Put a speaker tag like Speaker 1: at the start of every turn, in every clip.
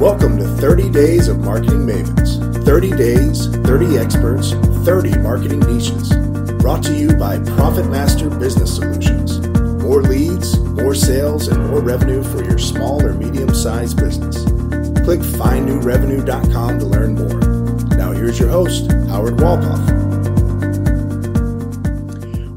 Speaker 1: Welcome to 30 Days of Marketing Mavens. 30 days, 30 experts, 30 marketing niches. Brought to you by Profit Master Business Solutions. More leads, more sales, and more revenue for your small or medium sized business. Click findnewrevenue.com to learn more. Now, here's your host, Howard Walpoff.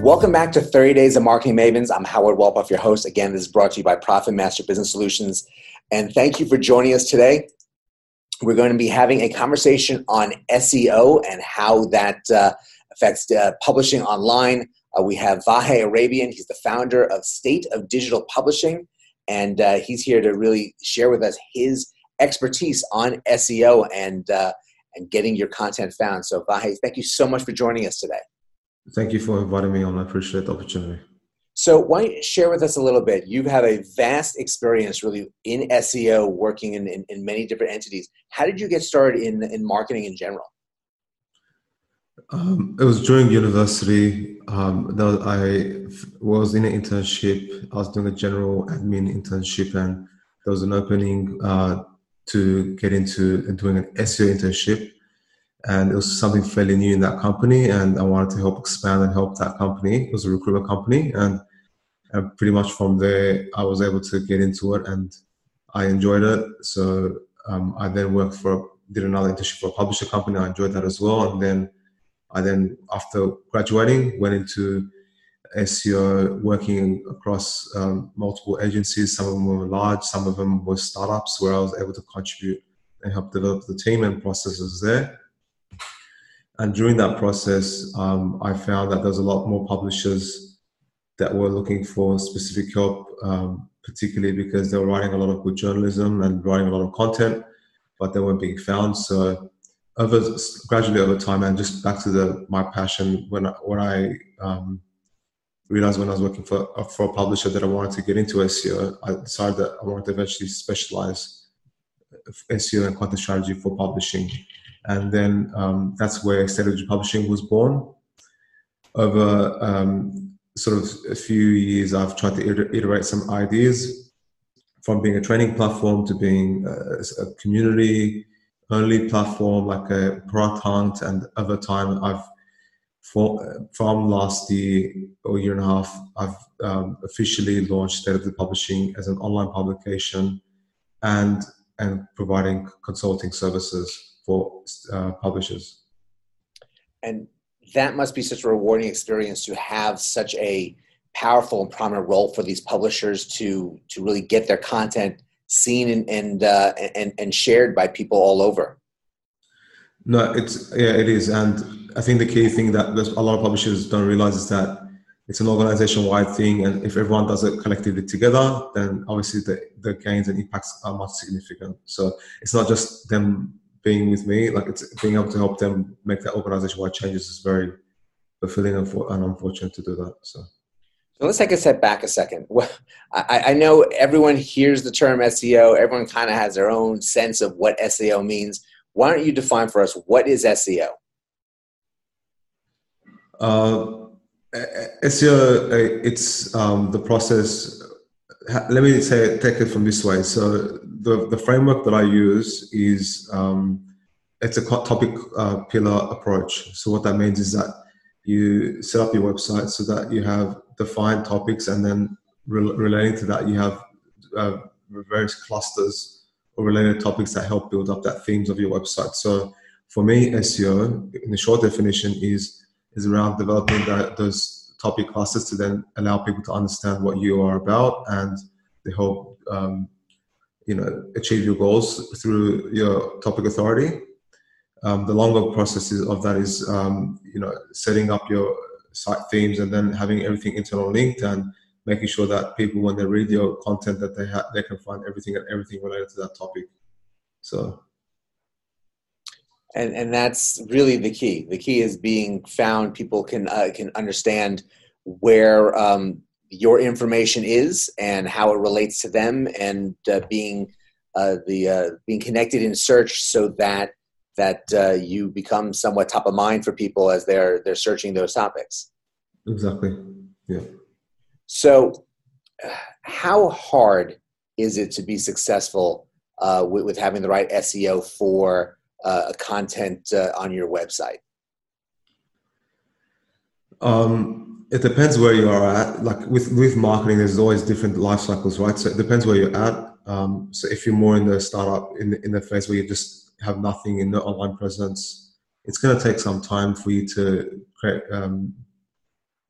Speaker 2: Welcome back to 30 Days of Marketing Mavens. I'm Howard Walpoff, your host. Again, this is brought to you by Profit Master Business Solutions. And thank you for joining us today. We're going to be having a conversation on SEO and how that uh, affects uh, publishing online. Uh, we have Vahe Arabian. He's the founder of State of Digital Publishing, and uh, he's here to really share with us his expertise on SEO and uh, and getting your content found. So, Vahe, thank you so much for joining us today.
Speaker 3: Thank you for inviting me on. I appreciate the opportunity.
Speaker 2: So, why don't you share with us a little bit? You have a vast experience really in SEO, working in, in, in many different entities. How did you get started in, in marketing in general?
Speaker 3: Um, it was during university. Um, I was in an internship. I was doing a general admin internship, and there was an opening uh, to get into doing an SEO internship. And it was something fairly new in that company, and I wanted to help expand and help that company. It was a recruitment company, and, and pretty much from there, I was able to get into it, and I enjoyed it. So um, I then worked for did another internship for a publisher company. I enjoyed that as well, and then I then, after graduating, went into SEO, working across um, multiple agencies. Some of them were large, some of them were startups, where I was able to contribute and help develop the team and processes there. And during that process, um, I found that there's a lot more publishers that were looking for specific help, um, particularly because they were writing a lot of good journalism and writing a lot of content, but they weren't being found. So over gradually over time, and just back to the my passion when I, when I um, realized when I was working for uh, for a publisher that I wanted to get into SEO, I decided that I wanted to eventually specialize SEO and content strategy for publishing, and then um, that's where Strategy Publishing was born. Over um, sort of a few years, I've tried to iterate some ideas from being a training platform to being a, community only platform like a Product Hunt and over time I've for, from last year or year and a half I've um, officially launched State of the Publishing as an online publication and and providing consulting services for uh, publishers.
Speaker 2: And that must be such a rewarding experience to have such a powerful and prominent role for these publishers to to really get their content seen and and, uh, and and shared by people all over.
Speaker 3: No, it's yeah, it is, and I think the key thing that a lot of publishers don't realize is that it's an organization-wide thing, and if everyone does it collectively together, then obviously the, the gains and impacts are much significant. So it's not just them being with me; like it's being able to help them make that organization-wide changes is very fulfilling and, for, and unfortunate to do that. So.
Speaker 2: So let's take a step back a second. I, I know everyone hears the term SEO. Everyone kind of has their own sense of what SEO means. Why don't you define for us what is SEO?
Speaker 3: Uh, SEO, uh, it's um, the process. Let me say, take it from this way. So the, the framework that I use is um, it's a topic uh, pillar approach. So what that means is that you set up your website so that you have defined topics and then re- relating to that you have uh, various clusters or related topics that help build up that themes of your website so for me seo in the short definition is is around developing that, those topic clusters to then allow people to understand what you are about and to help um, you know achieve your goals through your topic authority. Um, the longer process of that is um, you know setting up your site themes and then having everything internal linked and making sure that people when they read your content that they ha- they can find everything and everything related to that topic. So.
Speaker 2: And and that's really the key. The key is being found. People can uh, can understand where um, your information is and how it relates to them and uh, being uh, the uh, being connected in search so that that uh, you become somewhat top of mind for people as they're they're searching those topics.
Speaker 3: Exactly. Yeah.
Speaker 2: So, how hard is it to be successful uh, with, with, having the right SEO for uh, content uh, on your website?
Speaker 3: Um, it depends where you are at. Like with with marketing, there's always different life cycles, right? So it depends where you're at. Um, so if you're more in the startup in the, in the phase where you just have nothing in the online presence, it's going to take some time for you to create um,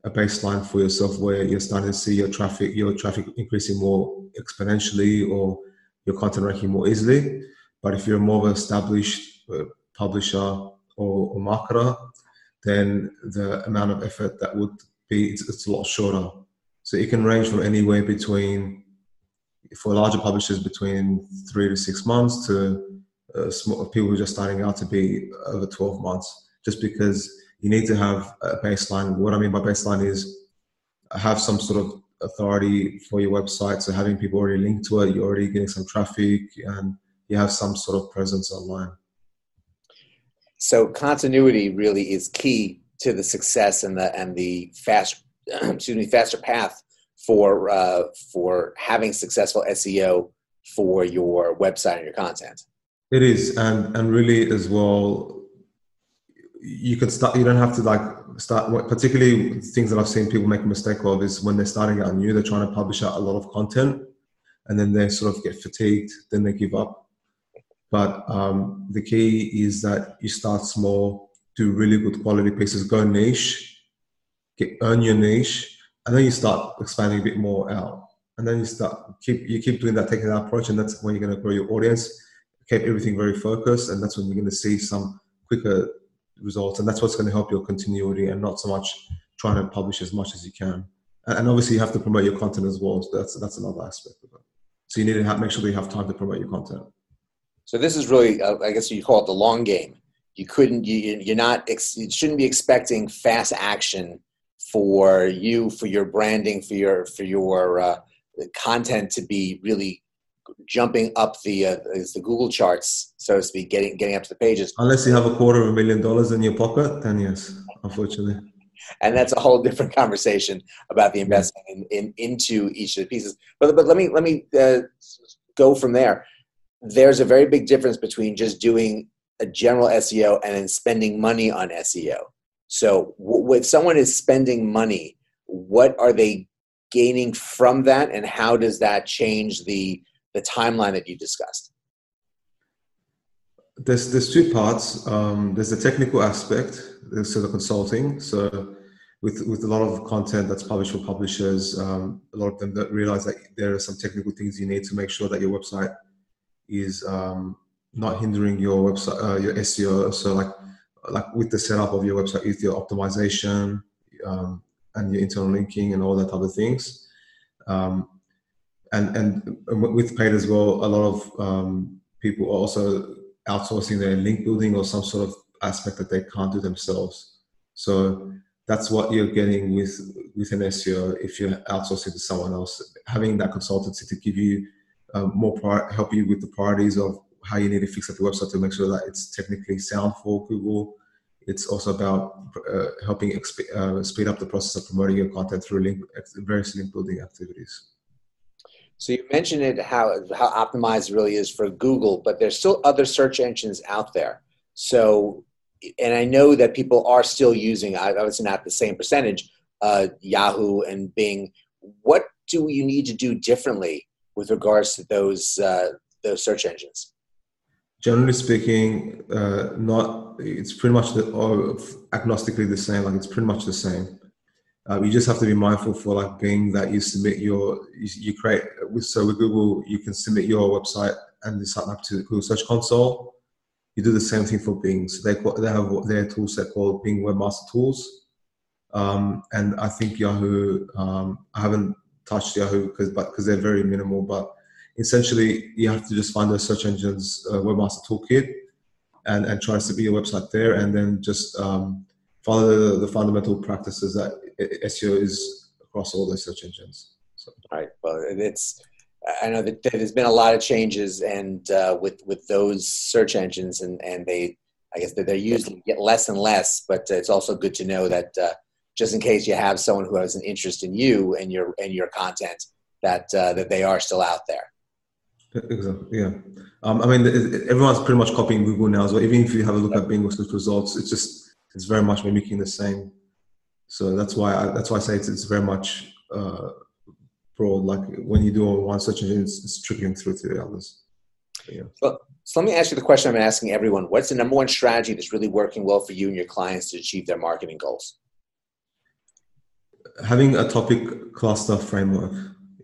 Speaker 3: a baseline for yourself where you're starting to see your traffic your traffic increasing more exponentially or your content ranking more easily. But if you're more of an established uh, publisher or, or, marketer, then the amount of effort that would it's, it's, a lot shorter. So it can range from anywhere between for larger publishers between three to six months to uh, small, people who are just starting out to be over 12 months, just because you need to have a baseline. What I mean by baseline is have some sort of authority for your website. So having people already linked to it, you're already getting some traffic, and you have some sort of presence online.
Speaker 2: So continuity really is key to the success and the and the fast excuse me faster path for uh, for having successful SEO for your website and your content.
Speaker 3: It is, and and really as well you can start you don't have to like start particularly things that i've seen people make a mistake of is when they're starting out new they're trying to publish out a lot of content and then they sort of get fatigued then they give up but um, the key is that you start small do really good quality pieces go niche get earn your niche and then you start expanding a bit more out and then you start keep you keep doing that taking that approach and that's when you're going to grow your audience keep everything very focused and that's when you're going to see some quicker results, and that's what's going to help your continuity, and not so much trying to publish as much as you can. And obviously, you have to promote your content as well. So that's that's another aspect of it. So you need to have, make sure that you have time to promote your content.
Speaker 2: So this is really, I guess you call it the long game. You couldn't, you, you're not, you shouldn't be expecting fast action for you, for your branding, for your for your uh, content to be really jumping up the uh, is the Google charts, so to speak, getting getting up to the pages.
Speaker 3: Unless you have a quarter of a million dollars in your pocket, then yes, unfortunately.
Speaker 2: And that's a whole different conversation about the investment in, in into each of the pieces. But but let me let me uh, go from there. There's a very big difference between just doing a general SEO and then spending money on SEO. So w- when someone is spending money, what are they gaining from that, and how does that change the the timeline that you discussed?
Speaker 3: There's there's two parts. Um, there's the technical aspect, so the consulting. So with with a lot of content that's published for publishers, um, a lot of them that realize that there are some technical things you need to make sure that your website is um, not hindering your website uh, your SEO. So like like with the setup of your website, with your optimization um, and your internal linking and all that other things. Um, and and with paid as well, a lot of um, people are also outsourcing their link building or some sort of aspect that they can't do themselves. So that's what you're getting with with an SEO if you're outsourcing to someone else. Having that consultancy to give you um, more help you with the priorities of how you need to fix up your website to make sure that it's technically sound for Google. It's also about uh, helping exp- uh, speed up the process of promoting your content through link various link building activities.
Speaker 2: So you mentioned it how how optimized really is for Google, but there's still other search engines out there. So, and I know that people are still using, I obviously not the same percentage, uh, Yahoo and Bing. What do you need to do differently with regards to those uh, those search engines?
Speaker 3: Generally speaking, uh, not. It's pretty much the, or agnostically the same. Like it's pretty much the same. Uh, you just have to be mindful for like Bing that you submit your you, you create so with Google you can submit your website and sign up to the Google Search Console. You do the same thing for Bing. So they they have their tool set called Bing Webmaster Tools, um, and I think Yahoo. Um, I haven't touched Yahoo because but because they're very minimal. But essentially, you have to just find the search engines uh, webmaster toolkit and and try to submit your website there, and then just um, follow the, the fundamental practices that SEO is across all the search engines.
Speaker 2: So. All right. Well, it's I know that there's been a lot of changes, and uh, with with those search engines, and and they, I guess that they're usually get less and less. But uh, it's also good to know that uh, just in case you have someone who has an interest in you and your and your content, that uh, that they are still out there.
Speaker 3: Exactly. Yeah. Um, I mean, everyone's pretty much copying Google now as well. Even if you have a look at Bing search results, it's just it's very much mimicking the same. So that's why I, that's why I say it's, it's very much uh, broad. Like when you do one search engine, it's, it's trickling through to the others.
Speaker 2: Yeah. Well, so let me ask you the question I'm asking everyone: What's the number one strategy that's really working well for you and your clients to achieve their marketing goals?
Speaker 3: Having a topic cluster framework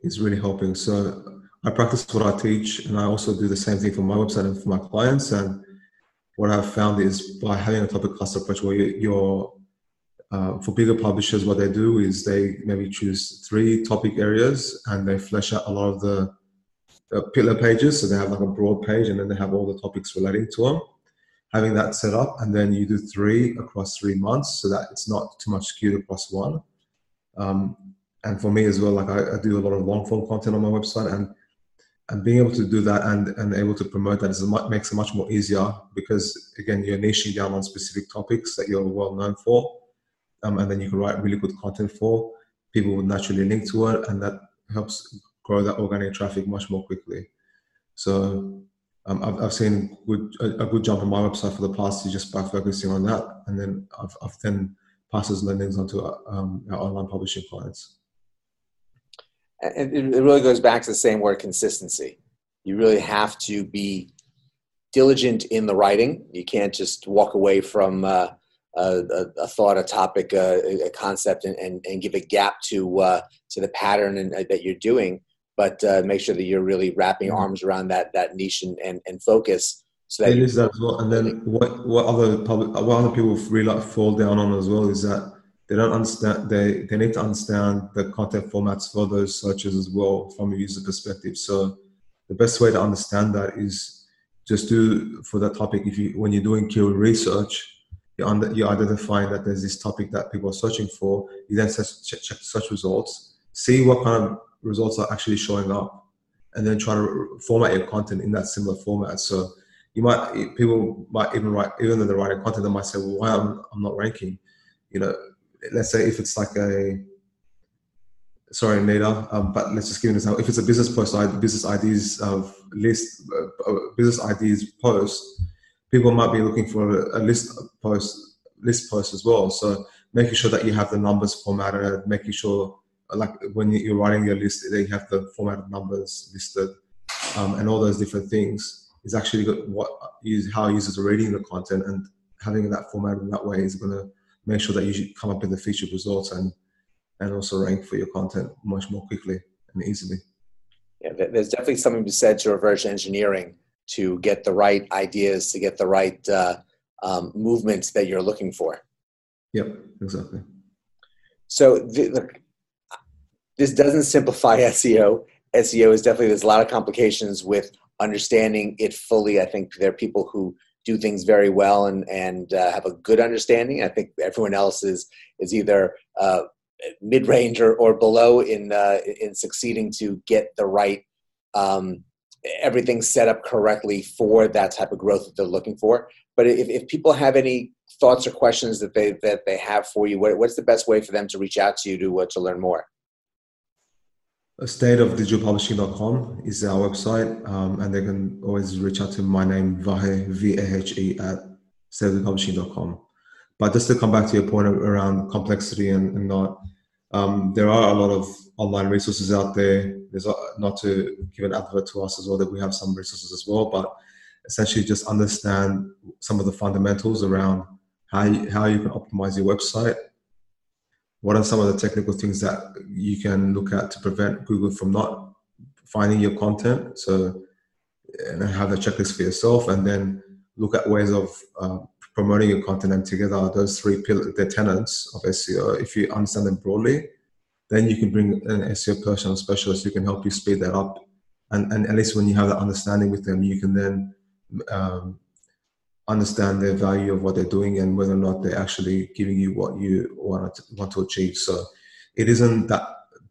Speaker 3: is really helping. So I practice what I teach, and I also do the same thing for my website and for my clients. And what I've found is by having a topic cluster approach, where you're uh, for bigger publishers, what they do is they maybe choose three topic areas and they flesh out a lot of the, the pillar pages. So they have like a broad page, and then they have all the topics relating to them. Having that set up, and then you do three across three months, so that it's not too much skewed across one. Um, and for me as well, like I, I do a lot of long form content on my website, and and being able to do that and, and able to promote that is much, makes it much more easier because again you're niching down on specific topics that you're well known for um, and then you can write really good content for. People would naturally link to it and that helps grow that organic traffic much more quickly. So um, I've, I've seen good, a, a, good jump on my website for the past year just by focusing on that and then I've, I've then passed those learnings onto um, our online publishing clients
Speaker 2: and it really goes back to the same word consistency. You really have to be diligent in the writing. You can't just walk away from uh, a, a, thought, a topic, a, a concept, and, and, and, give a gap to uh, to the pattern and, uh, that you're doing. But uh, make sure that you're really wrapping mm-hmm. arms around that that niche and, and, and focus.
Speaker 3: So that it is that as well. And then what what other public, what other people really fall down on as well is that they don't understand they, they need to understand the content formats for those searches as well from a user perspective. So the best way to understand that is just do for that topic if you when you're doing keyword research you're, under, you're identifying that there's this topic that people are searching for you then check, check search results see what kind of results are actually showing up and then try to format your content in that similar format. So you might people might even write even though they're writing content they might say well why I'm, I'm not ranking? You know let's say if it's like a sorry Nita, um, but let's just give an example. If it's a business post, I business IDs of list, uh, business IDs post, people might be looking for a, a list post, list post as well. So making sure that you have the numbers formatted, making sure like when you're writing your list, they have the formatted numbers listed, um, and all those different things is actually what how users are reading the content and having that formatted in that way is going to make sure that you come up in the featured results and and also rank for your content much more quickly and easily.
Speaker 2: Yeah, there's definitely something to be said to reverse engineering to get the right ideas, to get the right uh, um, movements that you're looking for.
Speaker 3: Yep, exactly.
Speaker 2: So the, the, this doesn't simplify SEO. SEO is definitely there's a lot of complications with understanding it fully. I think there are people who do things very well and and uh, have a good understanding. I think everyone else is is either uh, mid range or, or below in uh, in succeeding to get the right um, everything set up correctly for that type of growth that they're looking for. But if, if people have any thoughts or questions that they that they have for you, what, what's the best way for them to reach out to you to uh, to learn more?
Speaker 3: stateofdigitalpublishing.com is our website, um, and they can always reach out to my name, Vahe, V-A-H-E, at stateofpublishing.com. But just to come back to your point around complexity and, and not, um, there are a lot of online resources out there. There's a, not to give an advert to us as well that we have some resources as well, but essentially just understand some of the fundamentals around how you, how you can optimize your website what are some of the technical things that you can look at to prevent Google from not finding your content? So, and have a checklist for yourself, and then look at ways of uh, promoting your content. And together, those three pillars, the tenants of SEO, if you understand them broadly, then you can bring an SEO personal specialist who can help you speed that up. And, and at least when you have that understanding with them, you can then um, understand the value of what they're doing and whether or not they're actually giving you what you want to, want to achieve. So it isn't that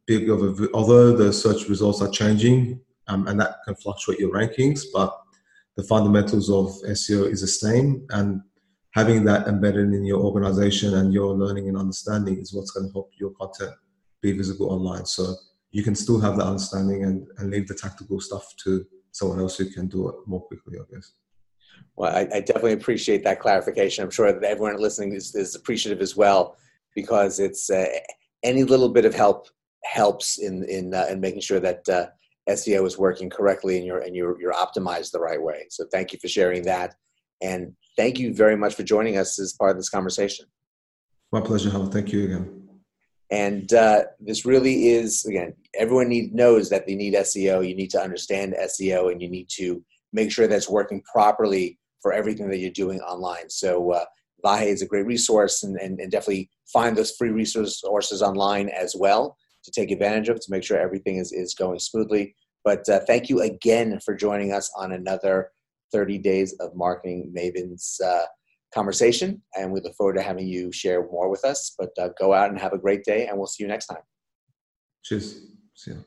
Speaker 3: big of a, although the search results are changing um, and that can fluctuate your rankings, but the fundamentals of SEO is the same. And having that embedded in your organization and your learning and understanding is what's going to help your content be visible online. So you can still have that understanding and, and leave the tactical stuff to someone else who can do it more quickly, I guess.
Speaker 2: Well, I, I definitely appreciate that clarification. I'm sure that everyone listening is, is appreciative as well because it's uh, any little bit of help helps in in uh, in making sure that uh, SEO is working correctly and you're and you're you're optimized the right way. So thank you for sharing that, and thank you very much for joining us as part of this conversation.
Speaker 3: My pleasure, Howard. Thank you again.
Speaker 2: And uh, this really is again, everyone need knows that they need SEO. You need to understand SEO, and you need to make sure that's working properly for everything that you're doing online. So uh, Vahe is a great resource, and, and, and definitely find those free resources online as well to take advantage of to make sure everything is, is going smoothly. But uh, thank you again for joining us on another 30 Days of Marketing Mavens uh, conversation. And we look forward to having you share more with us. But uh, go out and have a great day, and we'll see you next time.
Speaker 3: Cheers. See you.